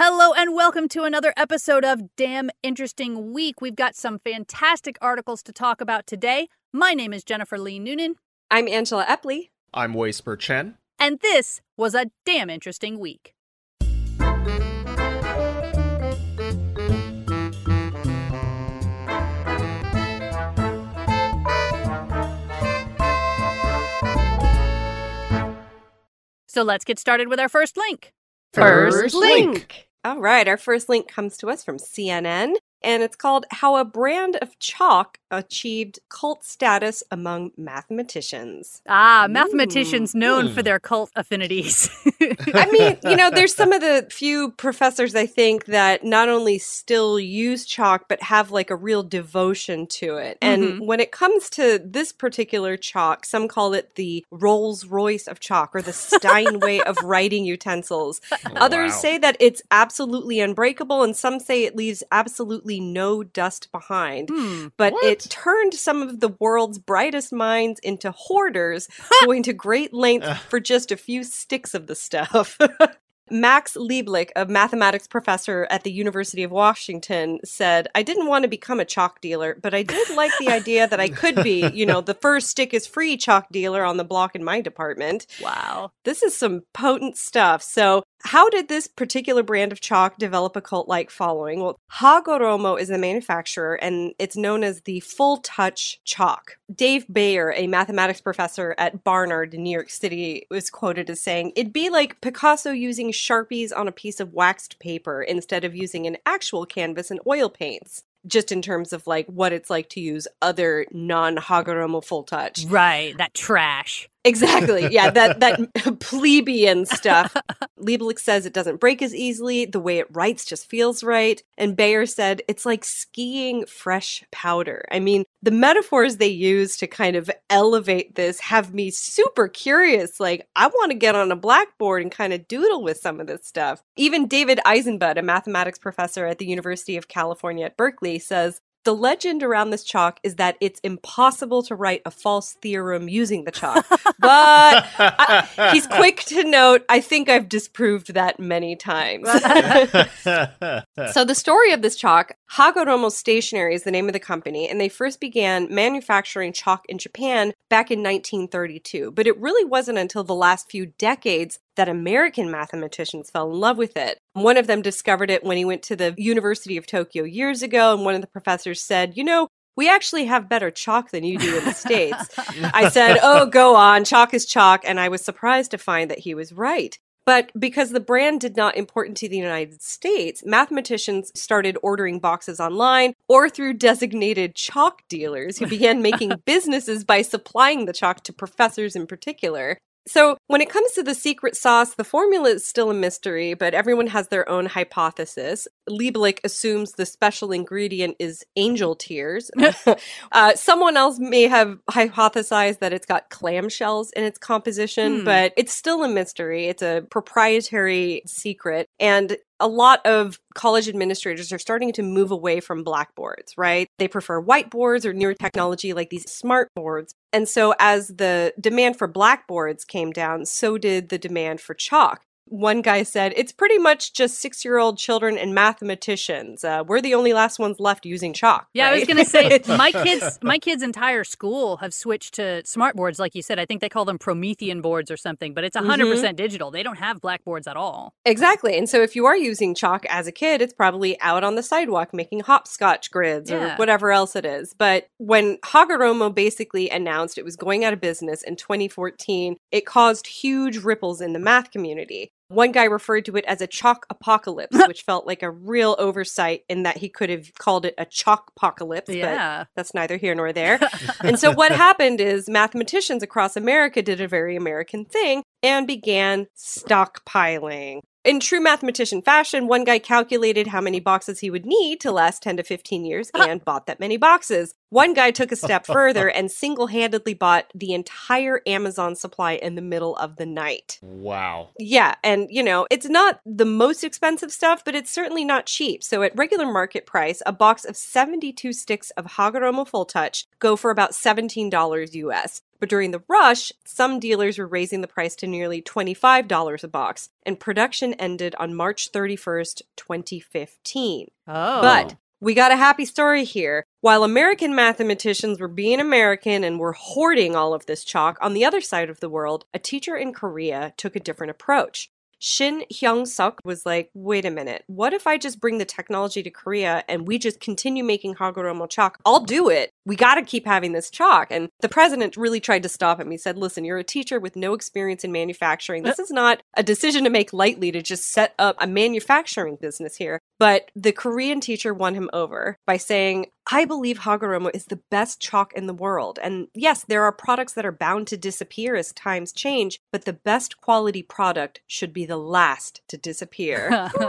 Hello and welcome to another episode of Damn Interesting Week. We've got some fantastic articles to talk about today. My name is Jennifer Lee Noonan, I'm Angela Epley. I'm Whisper Chen. and this was a damn interesting week. So let's get started with our first link. First link. All right, our first link comes to us from CNN, and it's called How a Brand of Chalk Achieved Cult Status Among Mathematicians. Ah, mathematicians known Hmm. for their cult affinities. I mean, you know, there's some of the few professors I think that not only still use chalk, but have like a real devotion to it. And Mhm. when it comes to this particular chalk, some call it the Rolls Royce of chalk or the Steinway of writing utensils. Others Wow. say that it's absolutely unbreakable, and some say it leaves absolutely no dust behind. hmm. But it turned some of the world's brightest minds into hoarders, going to great lengths for just a few sticks of the stuff. Max Lieblich, a mathematics professor at the University of Washington, said, I didn't want to become a chalk dealer, but I did like the idea that I could be, you know, the first stick is free chalk dealer on the block in my department Wow. this is some potent stuff. So, how did this particular brand of chalk develop a cult like following? Well, Hagoromo is the manufacturer and it's known as the full touch chalk. Dave Bayer, a mathematics professor at Barnard in New York City, was quoted as saying, It'd be like Picasso using Sharpies on a piece of waxed paper instead of using an actual canvas and oil paints. Just in terms of like what it's like to use other non Hagoromo full touch. Right, that trash. Exactly. Yeah, that that plebeian stuff. Lieblich says it doesn't break as easily. The way it writes just feels right. And Bayer said it's like skiing fresh powder. I mean, the metaphors they use to kind of elevate this have me super curious. Like, I want to get on a blackboard and kind of doodle with some of this stuff. Even David Eisenbud, a mathematics professor at the University of California at Berkeley, says the legend around this chalk is that it's impossible to write a false theorem using the chalk. But I- he's quick to note, I think I've disproved that many times. so the story of this chalk, Hagoromo Stationery is the name of the company, and they first began manufacturing chalk in Japan back in 1932. But it really wasn't until the last few decades that American mathematicians fell in love with it. One of them discovered it when he went to the University of Tokyo years ago, and one of the professors said, You know, we actually have better chalk than you do in the States. I said, Oh, go on, chalk is chalk. And I was surprised to find that he was right. But because the brand did not import into the United States, mathematicians started ordering boxes online or through designated chalk dealers who began making businesses by supplying the chalk to professors in particular. So, when it comes to the secret sauce, the formula is still a mystery, but everyone has their own hypothesis. Lieblich assumes the special ingredient is angel tears. uh, someone else may have hypothesized that it's got clamshells in its composition, Hmm. but it's still a mystery. It's a proprietary secret. And a lot of college administrators are starting to move away from blackboards, right? They prefer whiteboards or newer technology like these smart boards. And so, as the demand for blackboards came down, so did the demand for chalk. One guy said, It's pretty much just six year old children and mathematicians. Uh, we're the only last ones left using chalk. Yeah, I was gonna say my kids, my kids' entire school have switched to smart boards, like you said. I think they call them Promethean boards or something, but it's 100 Mhm. percent digital. They don't have blackboards at all. Exactly. And so if you are using chalk as a kid, it's probably out on the sidewalk making hopscotch grids or whatever else it is. But when Hagoromo basically announced it was going out of business in 2014, it caused huge ripples in the math community. One guy referred to it as a chalk apocalypse, which felt like a real oversight in that he could have called it a chalk apocalypse, but Yeah. that's neither here nor there. and so what happened is mathematicians across America did a very American thing and began stockpiling. In true mathematician fashion, one guy calculated how many boxes he would need to last 10 to 15 years uh-huh. and bought that many boxes. One guy took a step further and single handedly bought the entire Amazon supply in the middle of the night. Wow. Yeah, and you know, it's not the most expensive stuff, but it's certainly not cheap. So at regular market price, a box of 72 sticks of Hagoromo Full Touch go for about $17 US. But during the rush, some dealers were raising the price to nearly $25 a box, and production ended on March 31st, 2015. Oh. But we got a happy story here. While American mathematicians were being American and were hoarding all of this chalk, on the other side of the world, a teacher in Korea took a different approach. Shin Hyung Suk was like, wait a minute, what if I just bring the technology to Korea and we just continue making Hagoromo chalk? I'll do it. We got to keep having this chalk. And the president really tried to stop him. He said, listen, you're a teacher with no experience in manufacturing. This is not a decision to make lightly to just set up a manufacturing business here. But the Korean teacher won him over by saying, I believe Hagoromo is the best chalk in the world. And yes, there are products that are bound to disappear as times change, but the best quality product should be the last to disappear.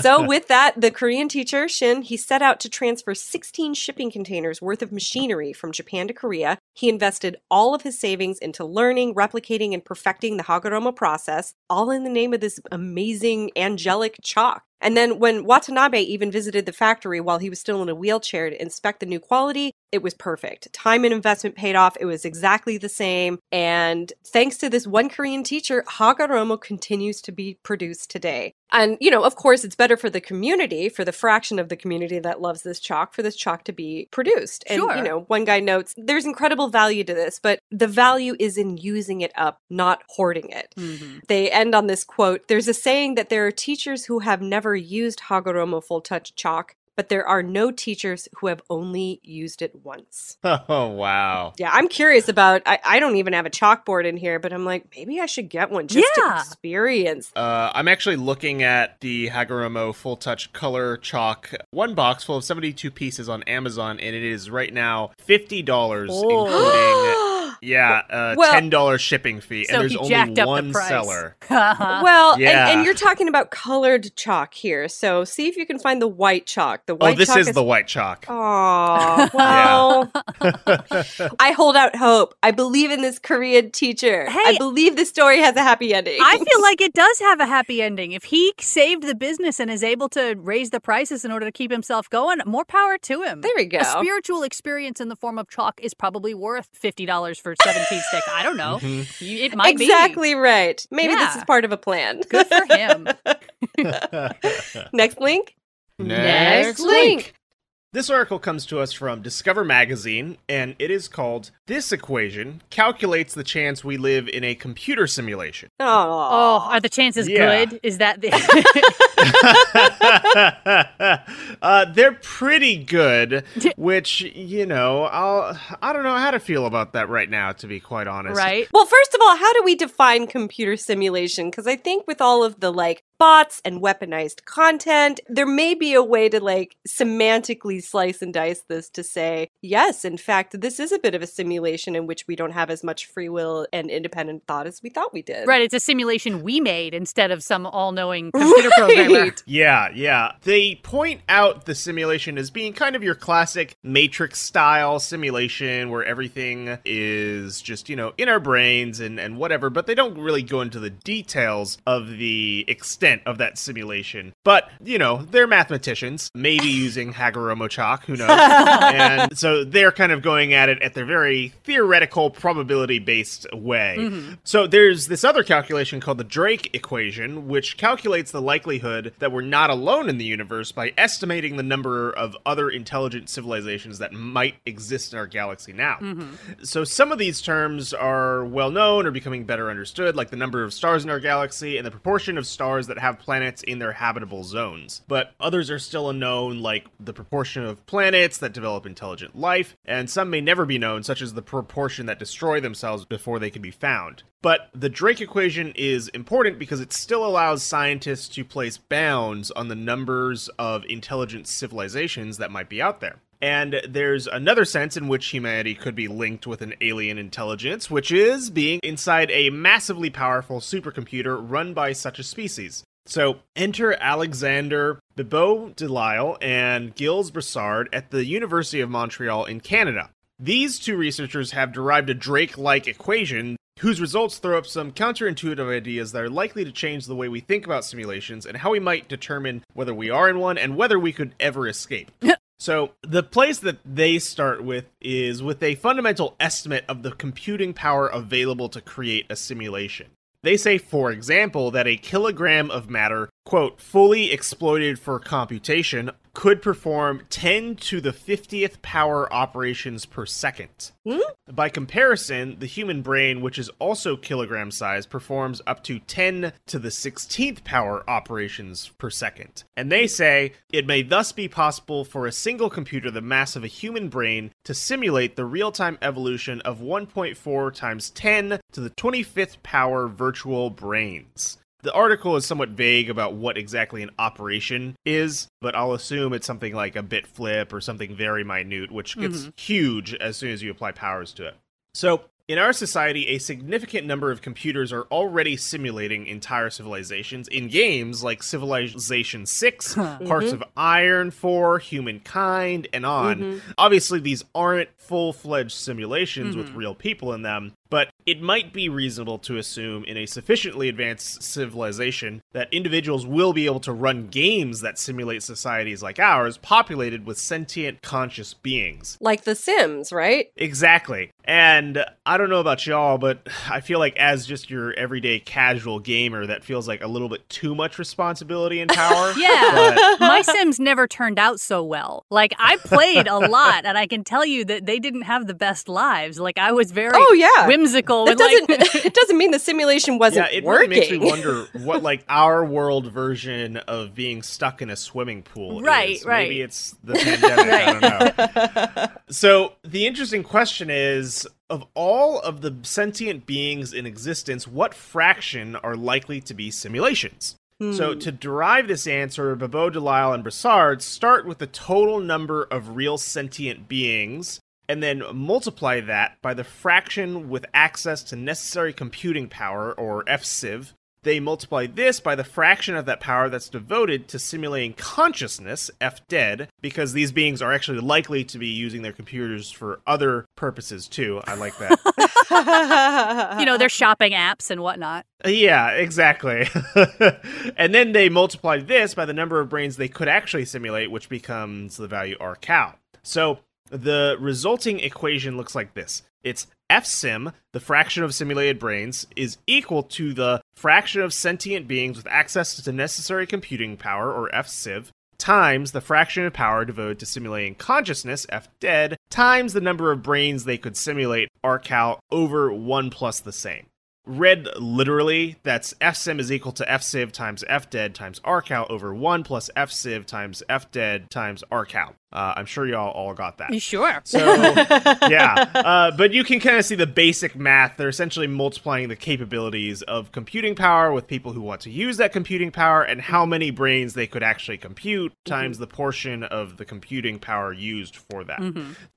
so with that, the Korean teacher, Shin, he set out to transfer 16 shipping containers worth of machinery from Japan to Korea. He invested all of his savings into learning, replicating, and perfecting the Hagoromo process, all in the name of this amazing angelic chalk. And then when Watanabe even visited the factory while he was still in a wheelchair to inspect the new quality, it was perfect. Time and investment paid off. It was exactly the same. And thanks to this one Korean teacher, Hagoromo continues to be produced today. And, you know, of course, it's better for the community, for the fraction of the community that loves this chalk, for this chalk to be produced. And, Sure. you know, one guy notes there's incredible value to this, but the value is in using it up, not hoarding it. Mhm. They end on this quote There's a saying that there are teachers who have never used Hagoromo full touch chalk, but there are no teachers who have only used it once. Oh, wow. Yeah, I'm curious about. I, I don't even have a chalkboard in here, but I'm like, maybe I should get one just Yeah. to experience. Uh, I'm actually looking at the Hagoromo Full Touch Color Chalk one box full of 72 pieces on Amazon, and it is right now $50, Oh. including, yeah, uh, Well- $10 shipping fee. So and there's only one the price. seller. well, Yeah. and, and you're talking about colored chalk here, so see if you can find the white chalk. The white Oh, this chalk is the white chalk. Aw, well, I hold out hope. I believe in this Korean teacher. Hey, I believe the story has a happy ending. I feel like it does have a happy ending. If he saved the business and is able to raise the prices in order to keep himself going, more power to him. there we go. A spiritual experience in the form of chalk is probably worth fifty dollars for seventeen sticks. I don't know. Mhm. You- It might exactly right. Maybe this is part of a plan. good for him. Next link. Next link. This article comes to us from Discover Magazine, and it is called This Equation Calculates the Chance We Live in a Computer Simulation. Oh, Oh, are the chances Yeah. good? Is that the uh, they're pretty good, which, you know, I'll, I don't know how to feel about that right now, to be quite honest. right? Well, first of all, how do we define computer simulation? Because I think with all of the like bots and weaponized content, there may be a way to like semantically slice and dice this to say, yes, in fact, this is a bit of a simulation in which we don't have as much free will and independent thought as we thought we did. Right, it's a simulation we made instead of some all-knowing computer programmer. Right. Yeah, yeah. They point out the simulation as being kind of your classic Matrix style simulation where everything is just, you know, in our brains and, and whatever, but they don't really go into the details of the extent of that simulation. But, you know, they're mathematicians, maybe using Hagoromo chalk, who knows? and so they're kind of going at it at their very theoretical, probability based way. Mm-hmm. So there's this other calculation called the Drake equation, which calculates the likelihood that we're not alone in the universe by estimating the number of other intelligent civilizations that might exist in our galaxy now. Mm-hmm. So some of these terms are well known or becoming better understood, like the number of stars in our galaxy and the proportion of stars that have planets in their habitable zones. But others are still unknown, like the proportion of planets that develop intelligent life, and some may never be known, such as the proportion that destroy themselves before they can be found. But the Drake equation is important because it still allows scientists to place bounds on the numbers of intelligent civilizations that might be out there. And there's another sense in which humanity could be linked with an alien intelligence, which is being inside a massively powerful supercomputer run by such a species. So enter Alexander Bibeau Delisle and Gilles Brassard at the University of Montreal in Canada. These two researchers have derived a Drake like equation whose results throw up some counterintuitive ideas that are likely to change the way we think about simulations and how we might determine whether we are in one and whether we could ever escape. So, the place that they start with is with a fundamental estimate of the computing power available to create a simulation. They say, for example, that a kilogram of matter, quote, fully exploited for computation, could perform 10 to the 50th power operations per second. Hmm? By comparison, the human brain, which is also kilogram size, performs up to 10 to the 16th power operations per second. And they say it may thus be possible for a single computer the mass of a human brain to simulate the real time evolution of 1.4 times 10 to the 25th power virtual brains. The article is somewhat vague about what exactly an operation is, but I'll assume it's something like a bit flip or something very minute, which gets mm-hmm. huge as soon as you apply powers to it. So, in our society, a significant number of computers are already simulating entire civilizations. In games like Civilization 6, Hearts mm-hmm. of Iron 4, Humankind, and on. Mm-hmm. Obviously, these aren't full fledged simulations with real people in them, but it might be reasonable to assume in a sufficiently advanced civilization that individuals will be able to run games that simulate societies like ours, populated with sentient conscious beings. Like The Sims, right? Exactly. And I don't know about y'all, but I feel like as just your everyday casual gamer, that feels like a little bit too much responsibility and power. Yeah. But- My Sims never turned out so well. Like I played a lot, and I can tell you that they didn't have the best lives. Like I was very Oh, yeah. Whimsical. That doesn't it doesn't mean the simulation wasn't yeah, it working. really makes me wonder what like our world version of being stuck in a swimming pool Right, is. right. Maybe it's the pandemic. I don't know. So the interesting question is of all of the sentient beings in existence, what fraction are likely to be simulations? So Hmm. to derive this answer, Bibeau, Delisle, and Brassard start with the total number of real sentient beings and then multiply that by the fraction with access to necessary computing power, or FCIV. They multiply this by the fraction of that power that's devoted to simulating consciousness, F dead, because these beings are actually likely to be using their computers for other purposes too. I like that. you know, they're shopping apps and whatnot. Yeah, exactly. and then they multiply this by the number of brains they could actually simulate, which becomes the value R cal. So the resulting equation looks like this. It's fsim, the fraction of simulated brains, is equal to the fraction of sentient beings with access to the necessary computing power, or fciv, times the fraction of power devoted to simulating consciousness, f dead, times the number of brains they could simulate, r cal, over 1 plus the same. Read literally, that's fsim is equal to fciv times fdead times rcal over 1 plus fciv times fdead times rcal. Uh, I'm sure y'all all got that. You sure? So, yeah. Uh, but you can kind of see the basic math. They're essentially multiplying the capabilities of computing power with people who want to use that computing power and how many brains they could actually compute times the portion of the computing power used for that.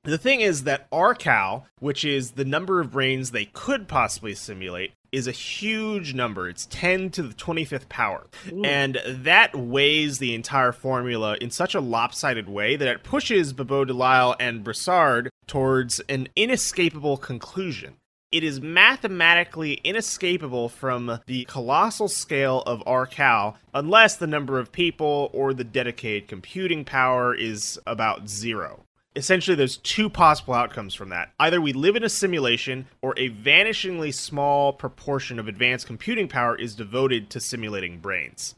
The thing is that RCal, which is the number of brains they could possibly simulate, is a huge number. It's 10 to the 25th power. And that weighs the entire formula in such a lopsided way that it pushes Bibeau Delisle and Brassard towards an inescapable conclusion. It is mathematically inescapable from the colossal scale of RCal unless the number of people or the dedicated computing power is about zero. Essentially, there's two possible outcomes from that. Either we live in a simulation, or a vanishingly small proportion of advanced computing power is devoted to simulating brains.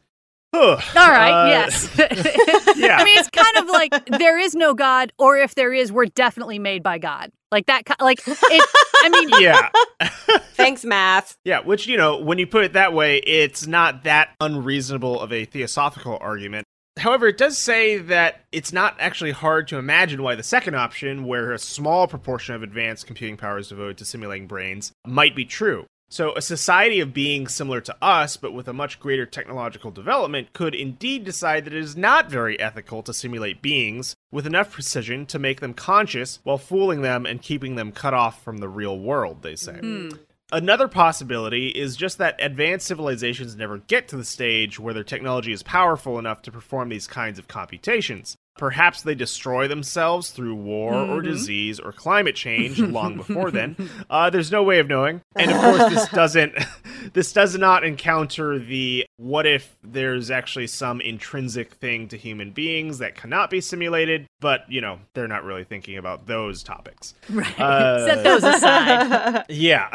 All All right, Uh, yes. Yeah. I mean, it's kind of like there is no God, or if there is, we're definitely made by God. Like that, ki- like it. I mean, yeah. Thanks, math. Yeah, which, you know, when you put it that way, it's not that unreasonable of a theosophical argument. However, it does say that it's not actually hard to imagine why the second option, where a small proportion of advanced computing power is devoted to simulating brains, might be true. So, a society of beings similar to us, but with a much greater technological development, could indeed decide that it is not very ethical to simulate beings with enough precision to make them conscious while fooling them and keeping them cut off from the real world, they say. Hmm. Another possibility is just that advanced civilizations never get to the stage where their technology is powerful enough to perform these kinds of computations. Perhaps they destroy themselves through war or Mhm. disease or climate change long before then. Uh, there's no way of knowing. And of course, this doesn't. This does not encounter the what if there's actually some intrinsic thing to human beings that cannot be simulated. But you know, they're not really thinking about those topics. Right. Uh, Set those aside. Yeah.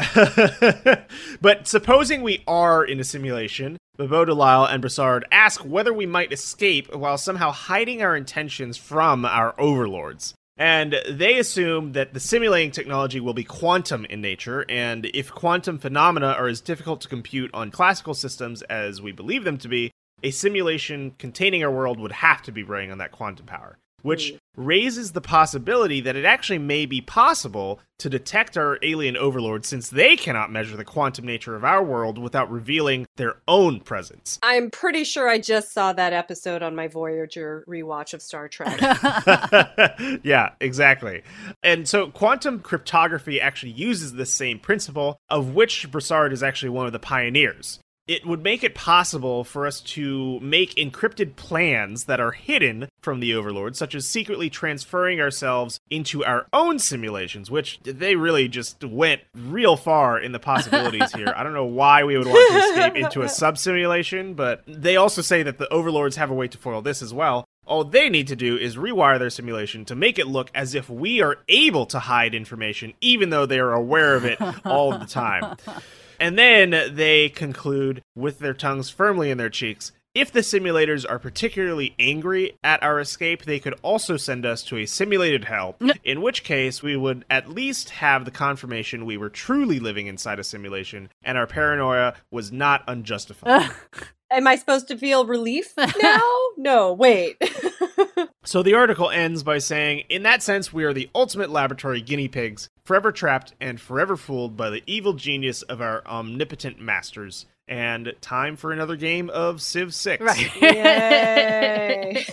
but supposing we are in a simulation, Bibeau Delisle and Brassard ask whether we might escape while somehow hiding our intentions from our overlords. And they assume that the simulating technology will be quantum in nature, and if quantum phenomena are as difficult to compute on classical systems as we believe them to be, a simulation containing our world would have to be running on that quantum power. Which raises the possibility that it actually may be possible to detect our alien overlords since they cannot measure the quantum nature of our world without revealing their own presence. I'm pretty sure I just saw that episode on my Voyager rewatch of Star Trek. yeah, exactly. And so quantum cryptography actually uses the same principle, of which Brassard is actually one of the pioneers. It would make it possible for us to make encrypted plans that are hidden from the overlord, such as secretly transferring ourselves into our own simulations, which they really just went real far in the possibilities here. I don't know why we would want to escape into a sub simulation, but they also say that the overlords have a way to foil this as well. All they need to do is rewire their simulation to make it look as if we are able to hide information, even though they are aware of it all the time. And then they conclude with their tongues firmly in their cheeks. If the simulators are particularly angry at our escape, they could also send us to a simulated hell, in which case we would at least have the confirmation we were truly living inside a simulation and our paranoia was not unjustified. Am I supposed to feel relief now? no, wait. So the article ends by saying, in that sense, we are the ultimate laboratory guinea pigs, forever trapped and forever fooled by the evil genius of our omnipotent masters. And time for another game of Civ 6. Right. Yay.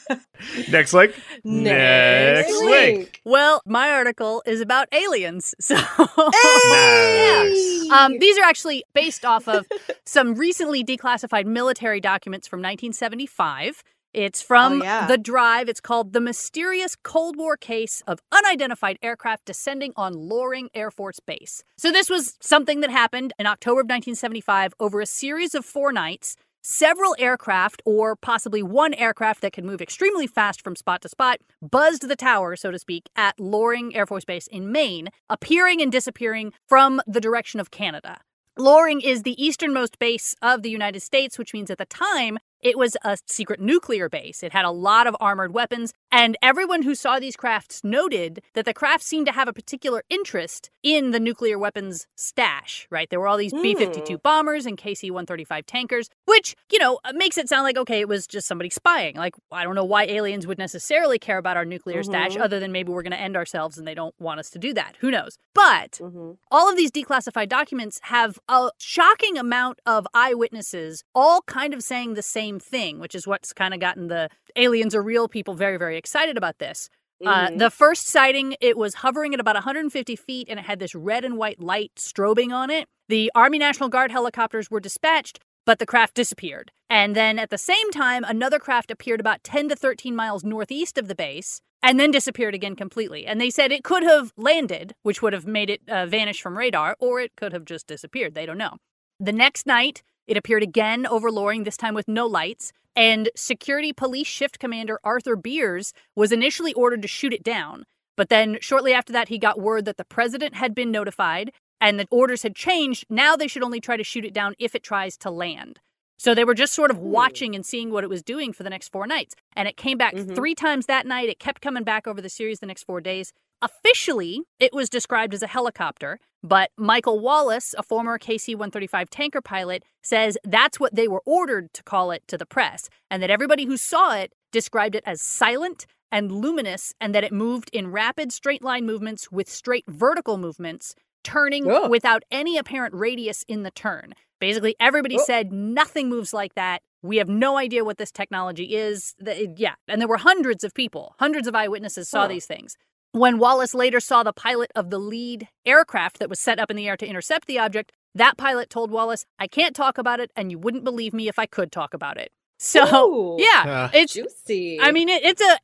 Next link. Next Next link. link. well, my article is about aliens. So Nice. Um, these are actually based off of some recently declassified military documents from 1975. It's oh, from Oh, yeah. The Drive. It's called The Mysterious Cold War Case of Unidentified Aircraft Descending on Loring Air Force Base. So, this was something that happened in October of 1975 over a series of four nights. Several aircraft, or possibly one aircraft that could move extremely fast from spot to spot, buzzed the tower, so to speak, at Loring Air Force Base in Maine, appearing and disappearing from the direction of Canada. Loring is the easternmost base of the United States, which means at the time it was a secret nuclear base. It had a lot of armored weapons, and everyone who saw these crafts noted that the crafts seemed to have a particular interest in the nuclear weapons stash, right? There were all these B 52 bombers and KC 135 tankers, which, you know, makes it sound like, okay, it was just somebody spying. Like, I don't know why aliens would necessarily care about our nuclear stash, Mhm. other than maybe we're going to end ourselves and they don't want us to do that. Who knows? But Mhm. all of these declassified documents have a shocking amount of eyewitnesses all kind of saying the same thing, which is what's kind of gotten the aliens are real people very, very excited about this. Uh, Mhm. the first sighting, it was hovering at about 150 feet and it had this red and white light strobing on it. The Army National Guard helicopters were dispatched, but the craft disappeared. And then at the same time, another craft appeared about 10 to 13 miles northeast of the base and then disappeared again completely. And they said it could have landed, which would have made it uh, vanish from radar, or it could have just disappeared. They don't know. The next night, it appeared again over Loring, this time with no lights. And security police shift commander Arthur Beers was initially ordered to shoot it down. But then shortly after that, he got word that the president had been notified and the orders had changed. Now they should only try to shoot it down if it tries to land. So they were just sort of watching and seeing what it was doing for the next four nights. And it came back Mhm. three times that night. It kept coming back over the series the next four days. Officially, it was described as a helicopter, but Michael Wallace, a former KC 135 tanker pilot, says that's what they were ordered to call it to the press, and that everybody who saw it described it as silent and luminous, and that it moved in rapid straight line movements with straight vertical movements, turning Oh. without any apparent radius in the turn. Basically, everybody Oh. said nothing moves like that. We have no idea what this technology is. The- yeah. And there were hundreds of people, hundreds of eyewitnesses saw these things. When Wallace later saw the pilot of the lead aircraft that was set up in the air to intercept the object, that pilot told Wallace, I can't talk about it, and you wouldn't believe me if I could talk about it. So, Ooh. yeah, Uh, it's Juicy. I mean, it, it's a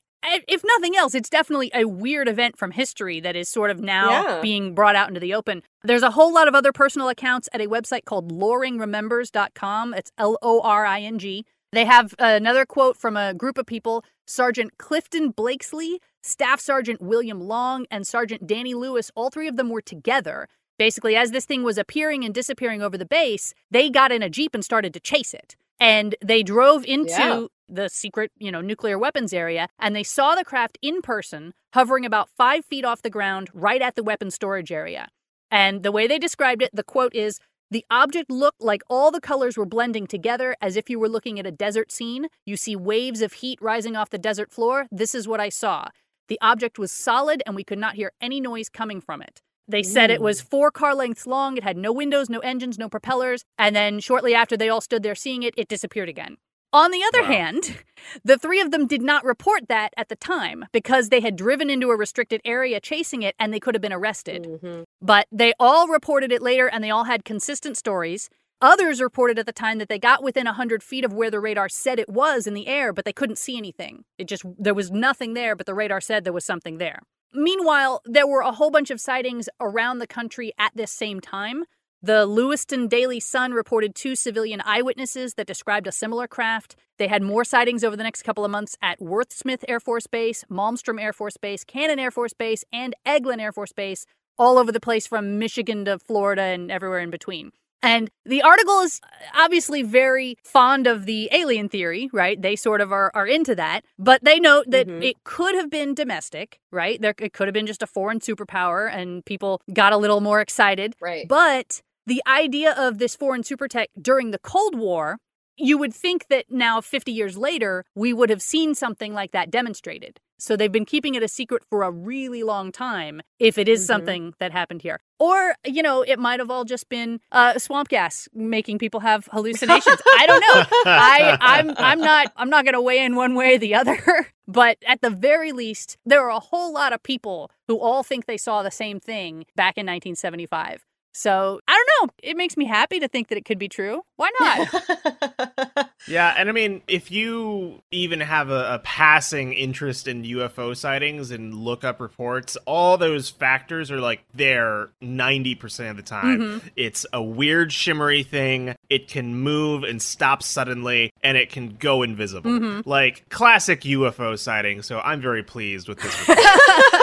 if nothing else, it's definitely a weird event from history that is sort of now Yeah. being brought out into the open. There's a whole lot of other personal accounts at a website called loringremembers.com. It's L O R I N G. They have uh, another quote from a group of people Sergeant Clifton Blakesley, Staff Sergeant William Long, and Sergeant Danny Lewis. All three of them were together. Basically, as this thing was appearing and disappearing over the base, they got in a Jeep and started to chase it. And they drove into Yeah. the secret, you know, nuclear weapons area, and they saw the craft in person, hovering about five feet off the ground, right at the weapons storage area. And the way they described it, the quote is The object looked like all the colors were blending together as if you were looking at a desert scene. You see waves of heat rising off the desert floor. This is what I saw. The object was solid, and we could not hear any noise coming from it. They said it was four car lengths long. It had no windows, no engines, no propellers. And then shortly after they all stood there seeing it, it disappeared again. On the other Wow. hand, the three of them did not report that at the time because they had driven into a restricted area chasing it and they could have been arrested. Mhm. But they all reported it later and they all had consistent stories. Others reported at the time that they got within 100 feet of where the radar said it was in the air, but they couldn't see anything. It just, there was nothing there, but the radar said there was something there. Meanwhile, there were a whole bunch of sightings around the country at this same time. The Lewiston Daily Sun reported two civilian eyewitnesses that described a similar craft. They had more sightings over the next couple of months at Wurtsmith Air Force Base, Malmstrom Air Force Base, Cannon Air Force Base, and Eglin Air Force Base, all over the place from Michigan to Florida and everywhere in between. And the article is obviously very fond of the alien theory, right? They sort of are, are into that. But they note that Mhm. it could have been domestic, right? There, it could have been just a foreign superpower and people got a little more excited. Right. But the idea of this foreign super tech during the Cold War, you would think that now, 50 years later, we would have seen something like that demonstrated. So they've been keeping it a secret for a really long time if it is Mhm. something that happened here. Or, you know, it might have all just been uh, swamp gas making people have hallucinations. I don't know. I, I'm I'm not I'm not gonna weigh in one way or the other. But at the very least, there are a whole lot of people who all think they saw the same thing back in 1975. So I know. It makes me happy to think that it could be true. Why not? Yeah, and I mean, if you even have a, a passing interest in UFO sightings and look up reports, all those factors are like there 90% of the time. Mhm. It's a weird, shimmery thing. It can move and stop suddenly, and it can go invisible. Mhm. Like classic UFO sighting, so I'm very pleased with this report.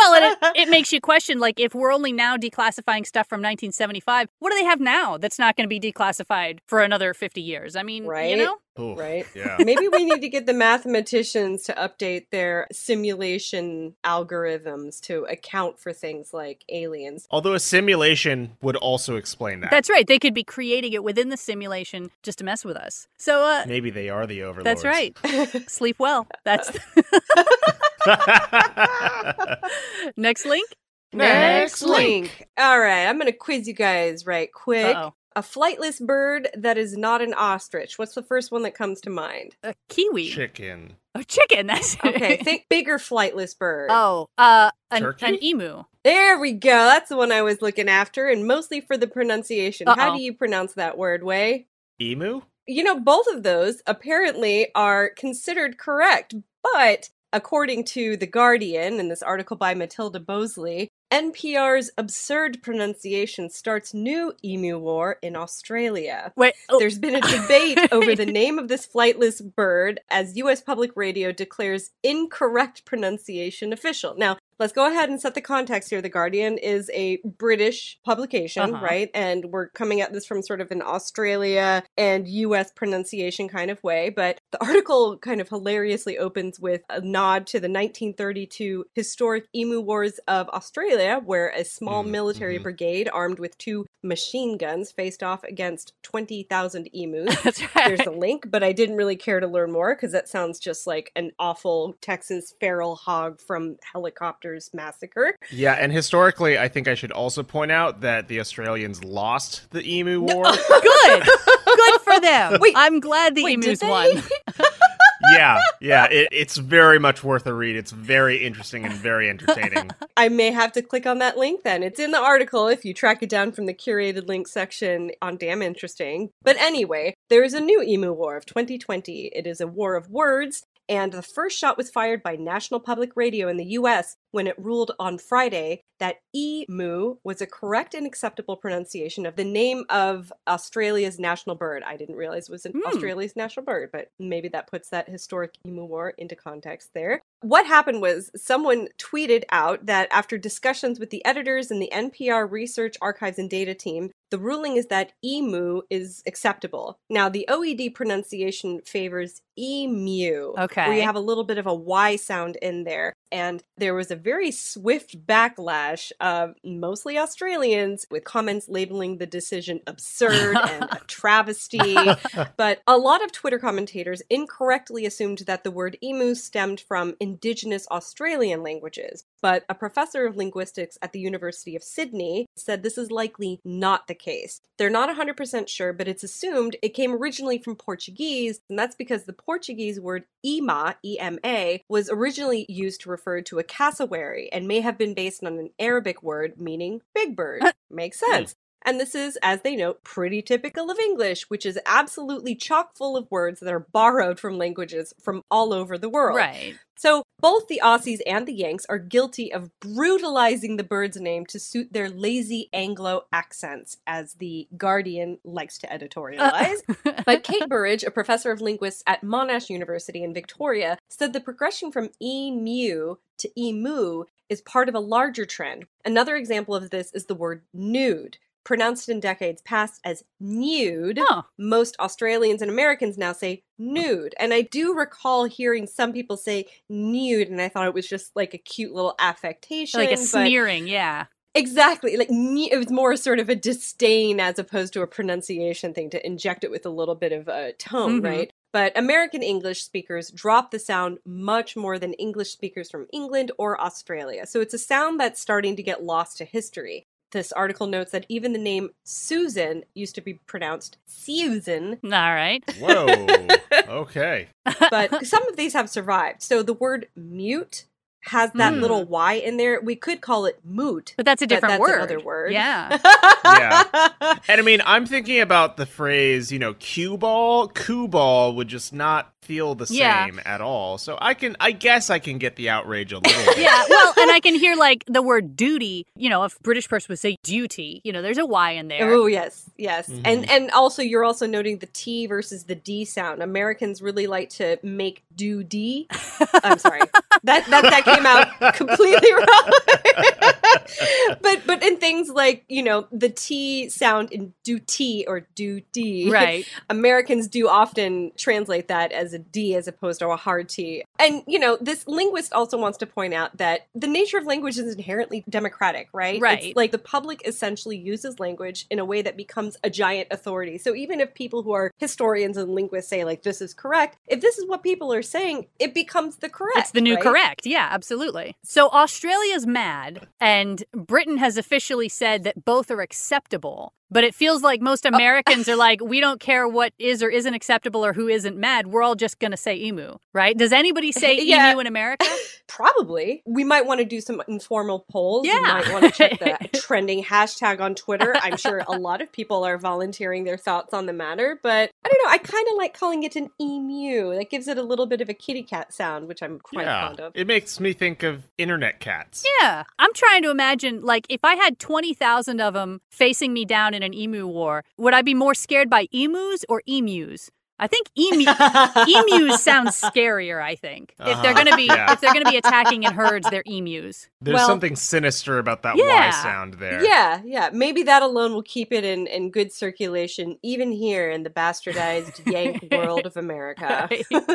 well, and it, it makes you question like if we're only now declassifying stuff from 1975, what do they have now that's not going to be declassified for another 50 years? I mean, Right. you know? Oof, Right. Yeah. Maybe we need to get the mathematicians to update their simulation algorithms to account for things like aliens. Although a simulation would also explain that. That's right. They could be creating it within the simulation just to mess with us. So, uh, Maybe they are the overlords. that's right. Sleep well. That's next link. Next link. All right, I'm going to quiz you guys right quick. Uh-oh. A flightless bird that is not an ostrich. What's the first one that comes to mind? A kiwi. Chicken. Oh, chicken. That's Okay, think bigger flightless bird. oh, uh, an, an emu. There we go. That's the one I was looking after, and mostly for the pronunciation. How Uh-oh. do you pronounce that word, Way? Emu? You know, both of those apparently are considered correct, but according to The Guardian in this article by Matilda Boseley, NPR's absurd pronunciation starts new emu war in Australia. Wait. oh, There's been a debate over the name of this flightless bird as US Public Radio declares incorrect pronunciation official. Now, let's go ahead and set the context here. The Guardian is a British publication, Uh-huh. right? And we're coming at this from sort of an Australia and US pronunciation kind of way. But the article kind of hilariously opens with a nod to the 1932 historic Emu Wars of Australia, where a small Mm, military mhm. brigade armed with two machine guns faced off against 20,000 emus. That's right. There's a link, but I didn't really care to learn more because that sounds just like an awful Texas feral hog from Helicopters Massacre. Yeah, and historically, I think I should also point out that the Australians lost the Emu War. Good. Good for them. Wait, I'm glad the wait, emus won. yeah, yeah, it, it's very much worth a read. It's very interesting and very entertaining. I may have to click on that link then. It's in the article if you track it down from the curated link section on Damn Interesting. But anyway, there is a new Emu War of 2020. It is a war of words. And the first shot was fired by National Public Radio in the US when it ruled on Friday that emu was a correct and acceptable pronunciation of the name of Australia's national bird. I didn't realize it was an Hmm. Australia's national bird, but maybe that puts that historic emu war into context there. What happened was someone tweeted out that after discussions with the editors and the NPR Research Archives and Data team, the ruling is that emu is acceptable. Now, the OED pronunciation favors emu. Okay. Where you have a little bit of a Y sound in there. And there was a very swift backlash of mostly Australians with comments labeling the decision absurd and a travesty. but a lot of Twitter commentators incorrectly assumed that the word emu stemmed from indigenous Australian languages. But a professor of linguistics at the University of Sydney said this is likely not the case. They're not 100% sure, but it's assumed it came originally from Portuguese, and that's because the Portuguese word ema, E-M-A, was originally used to refer to a cassowary and may have been based on an Arabic word meaning big bird. Uh, Makes sense. And this is, as they note, pretty typical of English, which is absolutely chock full of words that are borrowed from languages from all over the world. Right. So both the Aussies and the Yanks are guilty of brutalizing the bird's name to suit their lazy Anglo accents, as the Guardian likes to editorialize. but Kate Burridge, a professor of linguists at Monash University in Victoria, said the progression from emu to emu is part of a larger trend. Another example of this is the word nude. Pronounced in decades past as nude, Huh. most Australians and Americans now say nude. And I do recall hearing some people say nude, and I thought it was just like a cute little affectation. Like a sneering, yeah. Exactly. Like it was more sort of a disdain as opposed to a pronunciation thing to inject it with a little bit of a tone, Mhm. right? But American English speakers drop the sound much more than English speakers from England or Australia. So it's a sound that's starting to get lost to history. This article notes that even the name Susan used to be pronounced Susan, All right. Whoa. okay. but some of these have survived. So the word mute has that Hmm. little Y in there. We could call it moot. But that's a different that's word. another word. Yeah. Yeah. And I mean, I'm thinking about the phrase, you know, cue ball. Cue ball would just not feel the Yeah. same at all. So I can, I guess I can get the outrage a little bit. yeah. Well, and I can hear like the word duty. You know, if British person would say duty, you know, there's a Y in there. Oh yes, yes, Mhm. and and also you're also noting the T versus the D sound. Americans really like to make do D. I'm sorry, that that that came out completely wrong. but but in things like you know the T sound in do T or do D, Right. Americans do often translate that as a D as opposed to a hard T. And, you know, this linguist also wants to point out that the nature of language is inherently democratic, right? Right. It's like the public essentially uses language in a way that becomes a giant authority. So even if people who are historians and linguists say, like, this is correct, if this is what people are saying, it becomes the correct. It's the new right? correct. Yeah, absolutely. So Australia's mad, and Britain has officially said that both are acceptable. But it feels like most oh. Americans are like, we don't care what is or isn't acceptable or who isn't mad. We're all just going to say emu, right? Does anybody say Yeah. emu in America? Probably. We might want to do some informal polls. Yeah. We might want to check the trending hashtag on Twitter. I'm sure a lot of people are volunteering their thoughts on the matter, but I don't know. I kind of like calling it an emu. That gives it a little bit of a kitty cat sound, which I'm quite yeah. fond of. It makes me think of internet cats. Yeah. I'm trying to imagine, like, if I had 20,000 of them facing me down in an emu war, would I be more scared by emus or emus? I think emu, emus sounds scarier, I think. If they're Uh-huh. going to be Yeah. if they're going to be attacking in herds, they're emus. There's Well- something sinister about that Yeah. Y sound there. Yeah, yeah. Maybe that alone will keep it in, in good circulation, even here in the bastardized Yank world of America.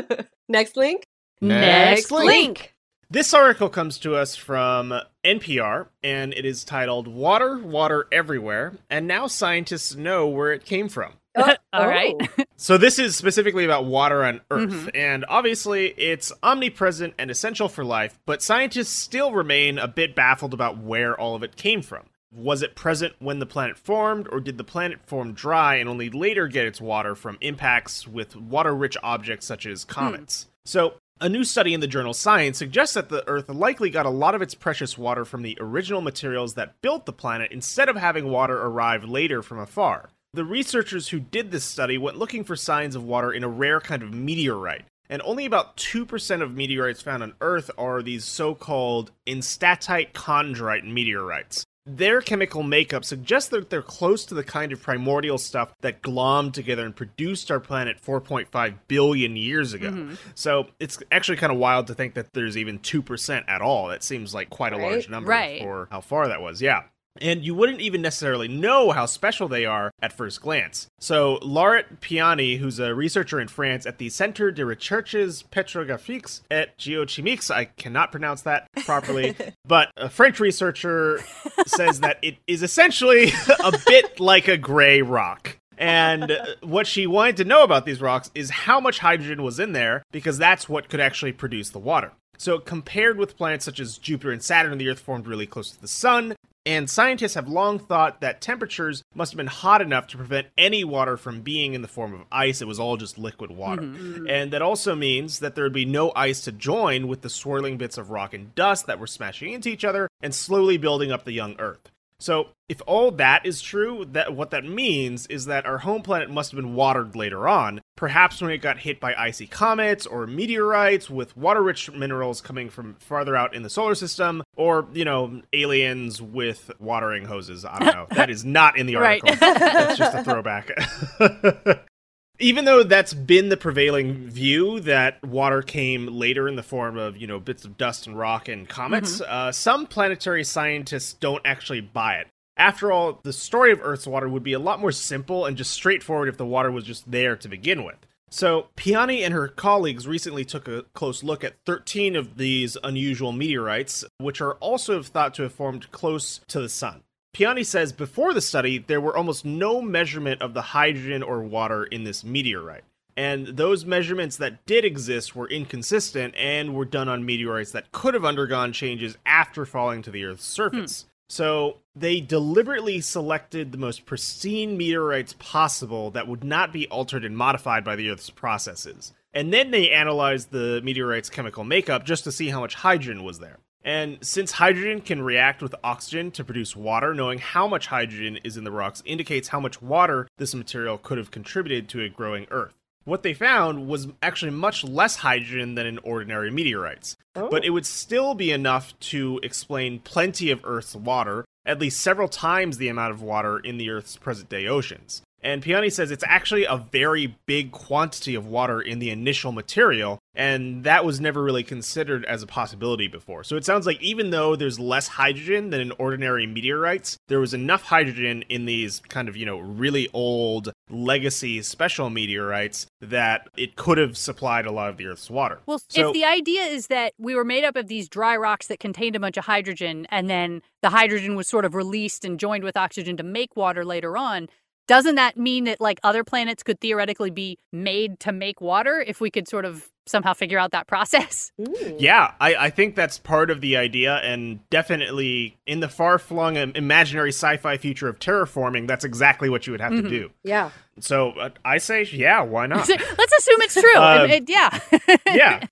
Next link. Next link. link. This article comes to us from NPR, and it is titled Water, Water Everywhere, and now scientists know where it came from. All right. So, this is specifically about water on Earth, Mhm. and obviously it's omnipresent and essential for life, but scientists still remain a bit baffled about where all of it came from. Was it present when the planet formed, or did the planet form dry and only later get its water from impacts with water rich objects such as comets? So, a new study in the journal Science suggests that the Earth likely got a lot of its precious water from the original materials that built the planet instead of having water arrive later from afar. The researchers who did this study went looking for signs of water in a rare kind of meteorite. And only about 2% of meteorites found on Earth are these so called enstatite chondrite meteorites. Their chemical makeup suggests that they're close to the kind of primordial stuff that glommed together and produced our planet 4.5 billion years ago. Mm-hmm. So it's actually kind of wild to think that there's even 2% at all. That seems like quite a Right? large number Right. for how far that was. Yeah. And you wouldn't even necessarily know how special they are at first glance. So, Laurette Piani, who's a researcher in France at the Centre de Recherches Petrographiques et Geochimiques, I cannot pronounce that properly, but a French researcher says that it is essentially a bit like a gray rock. And what she wanted to know about these rocks is how much hydrogen was in there, because that's what could actually produce the water. So, compared with planets such as Jupiter and Saturn, the Earth formed really close to the Sun, and scientists have long thought that temperatures must have been hot enough to prevent any water from being in the form of ice. It was all just liquid water. Mm-hmm. Mm-hmm. And that also means that there would be no ice to join with the swirling bits of rock and dust that were smashing into each other and slowly building up the young Earth. So, if all that is true, that what that means is that our home planet must have been watered later on, perhaps when it got hit by icy comets or meteorites with water-rich minerals coming from farther out in the solar system, or you know, aliens with watering hoses. I don't know. that is not in the Right. article. That's just a throwback. Even though that's been the prevailing view that water came later in the form of, you know, bits of dust and rock and comets, uh, some planetary scientists don't actually buy it. After all, the story of Earth's water would be a lot more simple and just straightforward if the water was just there to begin with. So, Piani and her colleagues recently took a close look at 13 of these unusual meteorites, which are also thought to have formed close to the sun. Piani says before the study, there were almost no measurement of the hydrogen or water in this meteorite. And those measurements that did exist were inconsistent and were done on meteorites that could have undergone changes after falling to the Earth's surface. Hmm. So they deliberately selected the most pristine meteorites possible that would not be altered and modified by the Earth's processes. And then they analyzed the meteorite's chemical makeup just to see how much hydrogen was there. And since hydrogen can react with oxygen to produce water, knowing how much hydrogen is in the rocks indicates how much water this material could have contributed to a growing Earth. What they found was actually much less hydrogen than in ordinary meteorites, oh. but it would still be enough to explain plenty of Earth's water, at least several times the amount of water in the Earth's present day oceans. And Piani says it's actually a very big quantity of water in the initial material, and that was never really considered as a possibility before. So it sounds like even though there's less hydrogen than in ordinary meteorites, there was enough hydrogen in these kind of, you know, really old legacy special meteorites that it could have supplied a lot of the Earth's water. Well, So- if the idea is that we were made up of these dry rocks that contained a bunch of hydrogen, and then the hydrogen was sort of released and joined with oxygen to make water later on, doesn't that mean that like other planets could theoretically be made to make water if we could sort of somehow figure out that process? Yeah, I, I think that's part of the idea, and definitely in the far flung imaginary sci fi future of terraforming, that's exactly what you would have to do. Yeah. So uh, I say, yeah, why not? Let's assume it's true. Um, It- it- yeah.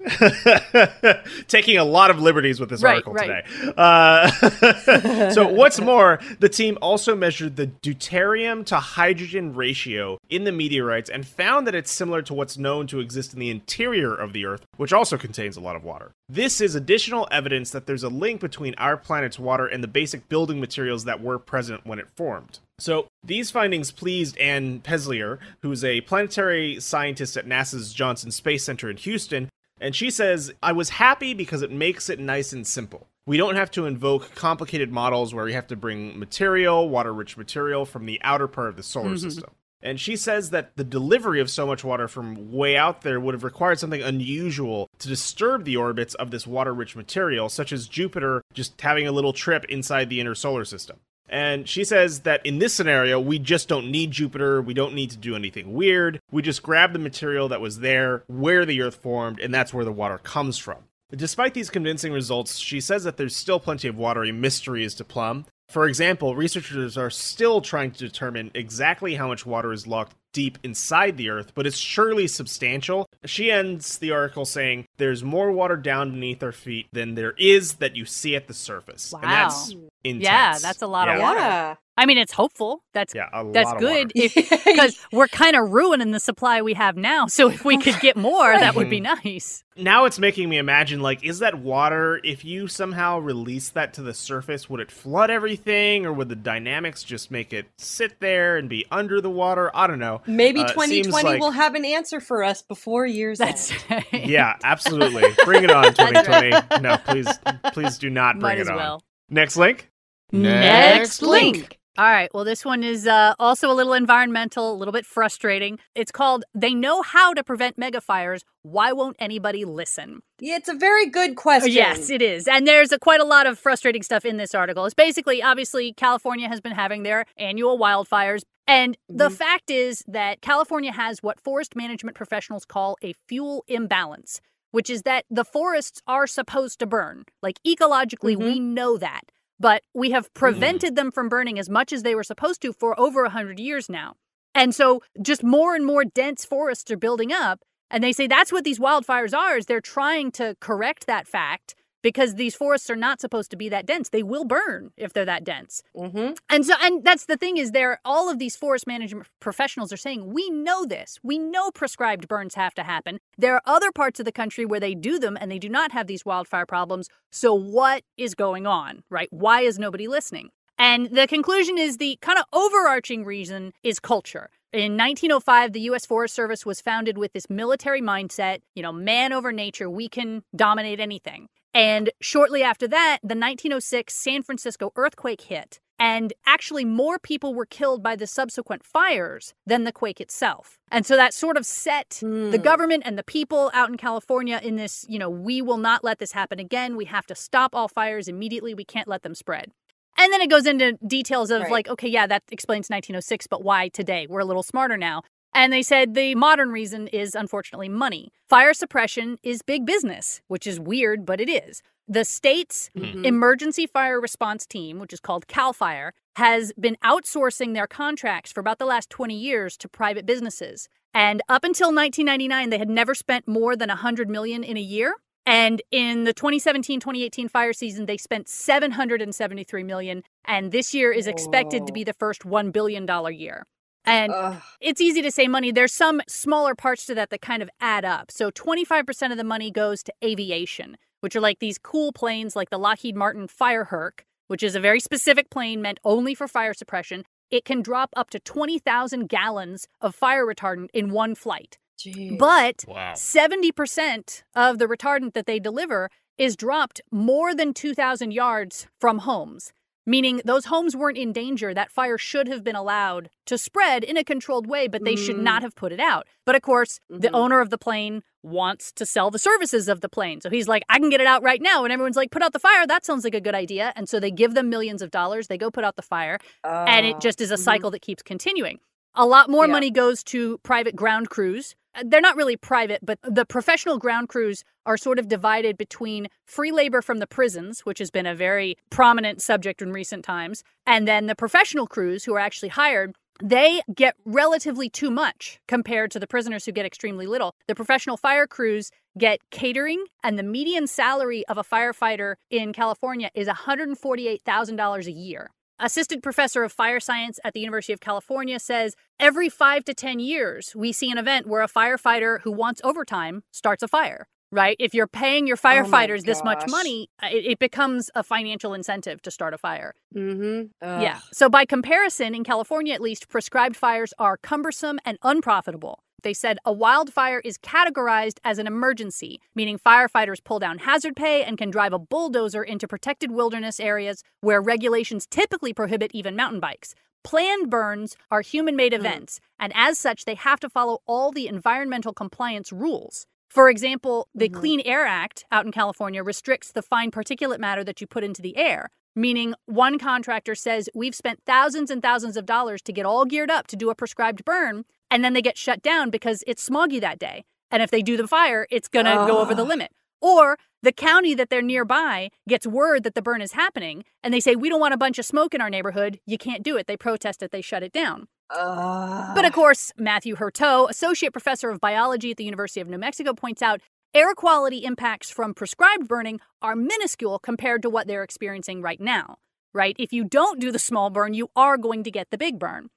yeah. Taking a lot of liberties with this Right, article right. today. Uh, so, what's more, the team also measured the deuterium to hydrogen ratio in the meteorites and found that it's similar to what's known to exist in the interior of the Earth, which also contains a lot of water. This is additional evidence that there's a link between our planet's water and the basic building materials that were present when it formed. So, these findings pleased Anne Peslier, who's a planetary scientist at NASA's Johnson Space Center in Houston, and she says, I was happy because it makes it nice and simple. We don't have to invoke complicated models where we have to bring material, water rich material, from the outer part of the solar mm-hmm. system. And she says that the delivery of so much water from way out there would have required something unusual to disturb the orbits of this water rich material, such as Jupiter just having a little trip inside the inner solar system. And she says that in this scenario, we just don't need Jupiter. We don't need to do anything weird. We just grab the material that was there where the Earth formed, and that's where the water comes from. Despite these convincing results, she says that there's still plenty of watery mysteries to plumb. For example, researchers are still trying to determine exactly how much water is locked deep inside the Earth, but it's surely substantial. She ends the article saying, There's more water down beneath our feet than there is that you see at the surface. And Wow. that's intense. Yeah, that's a lot of water. Yeah. I mean, it's hopeful. That's Yeah, a that's of good because we're kind of ruining the supply we have now. So if we could get more, that would be nice. now it's making me imagine like is that water if you somehow release that to the surface would it flood everything or would the dynamics just make it sit there and be under the water i don't know Maybe Uh, 2020 like- will have an answer for us before years That's end. yeah absolutely bring it on That's 2020 no please please do not bring Might as it on well. next link Next link. All right. Well, this one is uh, also a little environmental, a little bit frustrating. It's called They Know How to Prevent Megafires. Why Won't Anybody Listen? Yeah, it's a very good question. Yes, it is. And there's a, quite a lot of frustrating stuff in this article. It's basically, obviously, California has been having their annual wildfires. And the Mhm. fact is that California has what forest management professionals call a fuel imbalance, which is that the forests are supposed to burn. Like ecologically, we know that. But we have mm-hmm. prevented them from burning as much as they were supposed to for over 100 years now. And so just more and more dense forests are building up. And they say that's what these wildfires are, is they're trying to correct that fact because these forests are not supposed to be that dense. They will burn if they're that dense. Mm-hmm. And so, and that's the thing is, there all of these forest management professionals are saying we know this. We know prescribed burns have to happen. There are other parts of the country where they do them and they do not have these wildfire problems. So what is going on, right? Why is nobody listening? And the conclusion is the kind of overarching reason is culture. In 1905, the U.S. Forest Service was founded with this military mindset, you know, man over nature, we can dominate anything. And shortly after that, the 1906 San Francisco earthquake hit. And actually, more people were killed by the subsequent fires than the quake itself. And so that sort of set the Hmm. government and the people out in California in this, you know, we will not let this happen again. We have to stop all fires immediately. We can't let them spread. And then it goes into details of Right. like, okay, yeah, that explains 1906, but why today? We're a little smarter now. And they said the modern reason is unfortunately money. Fire suppression is big business, which is weird, but it is. The state's Mhm. emergency fire response team, which is called CAL FIRE, has been outsourcing their contracts for about the last 20 years to private businesses. And up until 1999, they had never spent more than 100 million in a year. And in the 2017-2018 fire season, they spent 773 million. And this year is expected to be the first $1 billion year. And Ugh. it's easy to say money. There's some smaller parts to that that kind of add up. So 25% of the money goes to aviation, which are like these cool planes like the Lockheed Martin Firehawk, which is a very specific plane meant only for fire suppression. It can drop up to 20,000 gallons of fire retardant in one flight. Jeez. But wow 70% of the retardant that they deliver is dropped more than 2,000 yards from homes, meaning those homes weren't in danger. That fire should have been allowed to spread in a controlled way, but they should Mm. not have put it out. But of course, the Mhm. owner of the plane wants to sell the services of the plane. So he's like, I can get it out right now. And everyone's like, put out the fire. That sounds like a good idea. And so they give them millions of dollars. They go put out the fire and it Oh. just is a Mhm. cycle that keeps continuing. A lot more Yeah. money goes to private ground crews. They're not really private, but the professional ground crews are sort of divided between free labor from the prisons, which has been a very prominent subject in recent times, and then the professional crews who are actually hired. They get relatively too much compared to the prisoners who get extremely little. The professional fire crews get catering, and the median salary of a firefighter in California is $148,000 a year. Assistant professor of fire science at the University of California says every five to 10 years, we see an event where a firefighter who wants overtime starts a fire, right? If you're paying your Oh firefighters this much money, uh, it, it becomes a financial incentive to start a fire. Mhm. Yeah. So, by comparison, in California at least, prescribed fires are cumbersome and unprofitable. They said a wildfire is categorized as an emergency, meaning firefighters pull down hazard pay and can drive a bulldozer into protected wilderness areas where regulations typically prohibit even mountain bikes. Planned burns are human made Mm. events, and as such, they have to follow all the environmental compliance rules. For example, the Mhm. Clean Air Act out in California restricts the fine particulate matter that you put into the air, meaning one contractor says, We've spent thousands and thousands of dollars to get all geared up to do a prescribed burn, and then they get shut down because it's smoggy that day. And if they do the fire, it's going to go over the oh. limit. Or the county that they're nearby gets word that the burn is happening, and they say, We don't want a bunch of smoke in our neighborhood. You can't do it. They protest it, they shut it down. Ugh. But of course, Matthew Hurteau, associate professor of biology at the University of New Mexico, points out air quality impacts from prescribed burning are minuscule compared to what they're experiencing right now. right? If you don't do the small burn, you are going to get the big burn.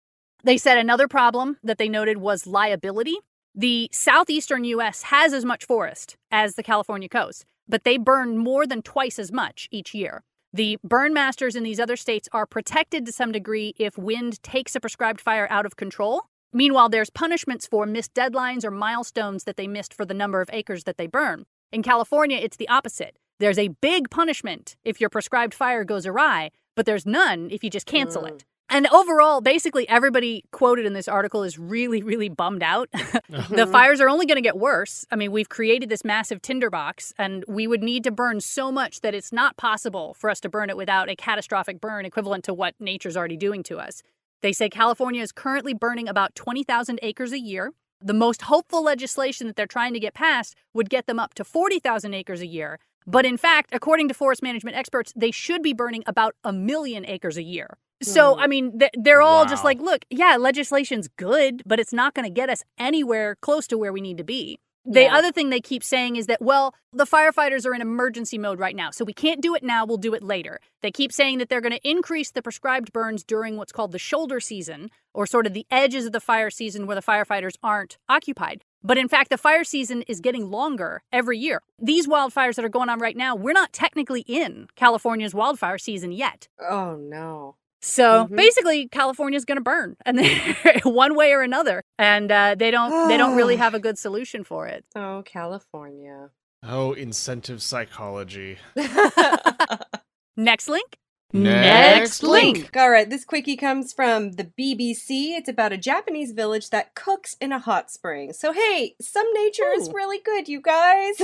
They said another problem that they noted was liability. The southeastern US has as much forest as the California coast, but they burn more than twice as much each year. The burn masters in these other states are protected to some degree if wind takes a prescribed fire out of control. Meanwhile, there's punishments for missed deadlines or milestones that they missed for the number of acres that they burn. In California, it's the opposite. There's a big punishment if your prescribed fire goes awry, but there's none if you just cancel mm. it. And overall, basically everybody quoted in this article is really, really bummed out. the fires are only going to get worse. I mean, we've created this massive tinderbox, and we would need to burn so much that it's not possible for us to burn it without a catastrophic burn equivalent to what nature's already doing to us. They say California is currently burning about 20,000 acres a year. The most hopeful legislation that they're trying to get passed would get them up to 40,000 acres a year. But in fact, according to forest management experts, they should be burning about a million acres a year. So, hmm. I mean, they're all wow. just like, look, yeah, legislation's good, but it's not going to get us anywhere close to where we need to be. The yeah. other thing they keep saying is that, well, the firefighters are in emergency mode right now, so we can't do it now, we'll do it later. They keep saying that they're going to increase the prescribed burns during what's called the shoulder season, or sort of the edges of the fire season where the firefighters aren't occupied. But in fact, the fire season is getting longer every year. These wildfires that are going on right now, we're not technically in California's wildfire season yet. Oh, no. So mm-hmm. basically, California's going to burn, and one way or another, and uh, they don't they don't really have a good solution for it. Oh, California. Oh, incentive psychology. Next link. Next link. All right, this quickie comes from the BBC. It's about a Japanese village that cooks in a hot spring. So, hey, some nature Ooh. is really good, you guys.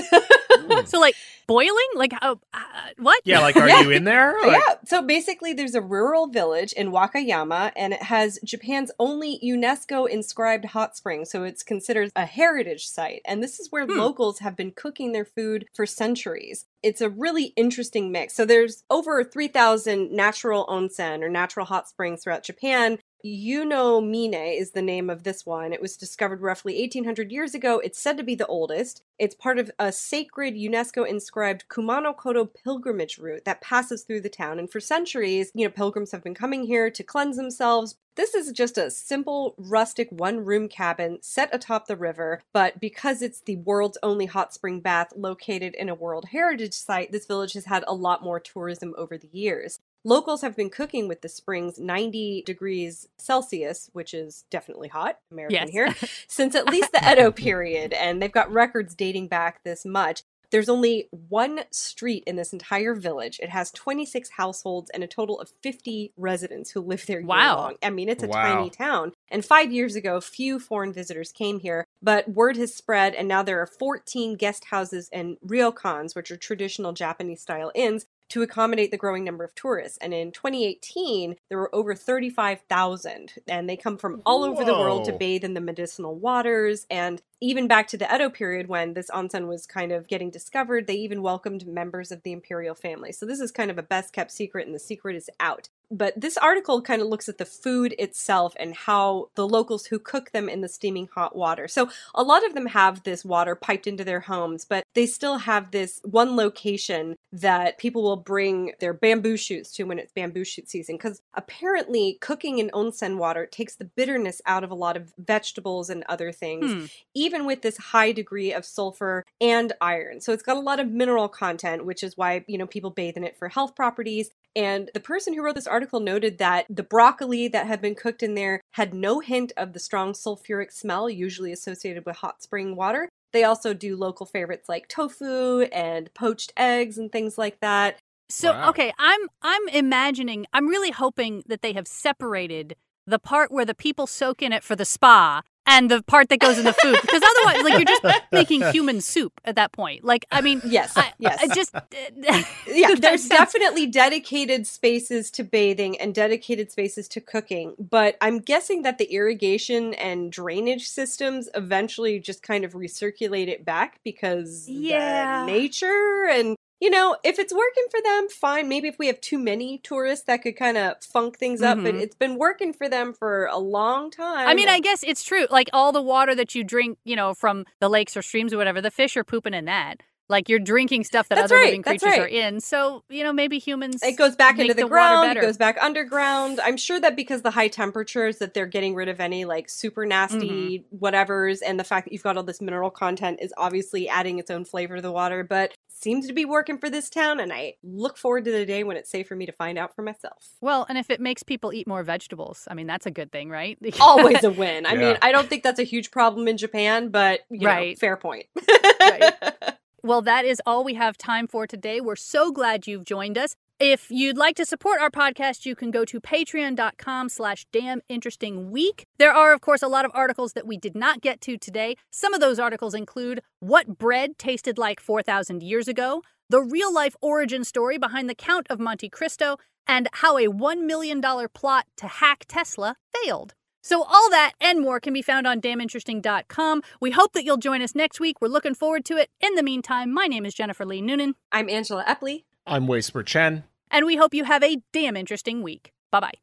so, like boiling? Like, uh, uh, what? Yeah, like, are yeah. you in there? Like... Yeah. So, basically, there's a rural village in Wakayama, and it has Japan's only UNESCO inscribed hot spring. So, it's considered a heritage site. And this is where hmm. locals have been cooking their food for centuries it's a really interesting mix. So there's over 3,000 natural onsen or natural hot springs throughout Japan. Yunomine is the name of this one. It was discovered roughly 1800 years ago. It's said to be the oldest. It's part of a sacred UNESCO inscribed Kumano Kodo pilgrimage route that passes through the town. And for centuries, you know, pilgrims have been coming here to cleanse themselves. This is just a simple, rustic one room cabin set atop the river, but because it's the world's only hot spring bath located in a World Heritage Site, this village has had a lot more tourism over the years. Locals have been cooking with the springs 90 degrees Celsius, which is definitely hot, American yes. here, since at least the Edo period, and they've got records dating back this much. There's only one street in this entire village. It has 26 households and a total of 50 residents who live there wow. long. I mean, it's a wow. tiny town. And five years ago, few foreign visitors came here, but word has spread, and now there are 14 guest houses and ryokans, which are traditional Japanese style inns, to accommodate the growing number of tourists. And in 2018, there were over 35,000, and they come from all over the world to bathe in the medicinal waters. And even back to the Edo period when this onsen was kind of getting discovered, they even welcomed members of the imperial family. So this is kind of a best kept secret, and the secret is out but this article kind of looks at the food itself and how the locals who cook them in the steaming hot water. So a lot of them have this water piped into their homes, but they still have this one location that people will bring their bamboo shoots to when it's bamboo shoot season because apparently cooking in onsen water takes the bitterness out of a lot of vegetables and other things, hmm. even with this high degree of sulfur and iron. So it's got a lot of mineral content, which is why, you know, people bathe in it for health properties. And the person who wrote this article noted that the broccoli that had been cooked in there had no hint of the strong sulfuric smell usually associated with hot spring water. They also do local favorites like tofu and poached eggs and things like that. So wow. okay, I'm I'm imagining I'm really hoping that they have separated the part where the people soak in it for the spa and the part that goes in the food because otherwise like you're just making human soup at that point. Like i mean yes I, yes. I just uh, yeah there's definitely dedicated spaces to bathing and dedicated spaces to cooking but i'm guessing that the irrigation and drainage systems eventually just kind of recirculate it back because yeah. nature and you know, if it's working for them, fine. Maybe if we have too many tourists, that could kind of funk things up. Mm-hmm. But it's been working for them for a long time. I mean, I guess it's true. Like all the water that you drink, you know, from the lakes or streams or whatever, the fish are pooping in that. Like you're drinking stuff that That's other right, living that's creatures are in. So, you know, maybe humans It goes back make into the, the water ground. It better. goes back underground. I'm sure that because the high temperatures that they're getting rid of any like super nasty Mm-hmm. whatevers, and the fact that you've got all this mineral content is obviously adding its own flavor to the water. But seems to be working for this town, and I look forward to the day when it's safe for me to find out for myself. Well, and if it makes people eat more vegetables, I mean, that's a good thing, right? Always a win. I mean, I don't think that's a huge problem in Japan, but you know, Right. fair point. Right. Well, that is all we have time for today. We're so glad you've joined us. If you'd like to support our podcast, you can go to patreon.com slash damn interesting week. There are, of course, a lot of articles that we did not get to today. Some of those articles include what bread tasted like 4,000 years ago, the real life origin story behind the Count of Monte Cristo, and how a $1 million plot to hack Tesla failed. So, all that and more can be found on damninteresting.com. We hope that you'll join us next week. We're looking forward to it. In the meantime, my name is Jennifer Lee Noonan, I'm Angela Epley. I'm Whisper Chen. and we hope you have a damn interesting week. Bye bye.